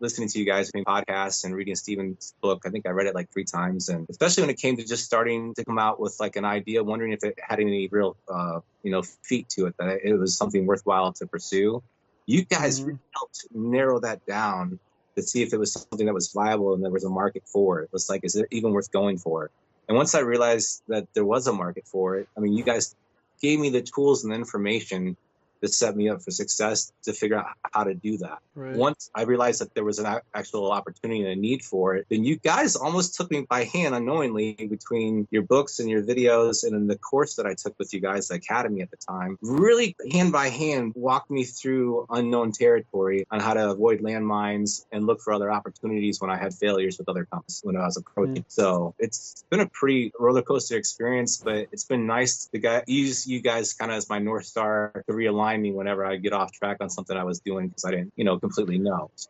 listening to you guys doing podcasts and reading Stephen's book. I think I read it like three times, and especially when it came to just starting to come out with like an idea, wondering if it had any real, uh, you know, feet to it, that it was something worthwhile to pursue. You guys Mhm. helped narrow that down to see if it was something that was viable and there was a market for it. It was like, is it even worth going for? And once I realized that there was a market for it, I mean, you guys gave me the tools and the information to set me up for success to figure out how to do that. Right. Once I realized that there was an actual opportunity and a need for it, then you guys almost took me by hand unknowingly between your books and your videos and in the course that I took with you guys, the Academy at the time, really hand by hand walked me through unknown territory on how to avoid landmines and look for other opportunities when I had failures with other companies when I was approaching. Mm. So it's been a pretty roller coaster experience, but it's been nice to use you guys kind of as my North Star to realign me whenever I get off track on something I was doing because I didn't, you know, completely know.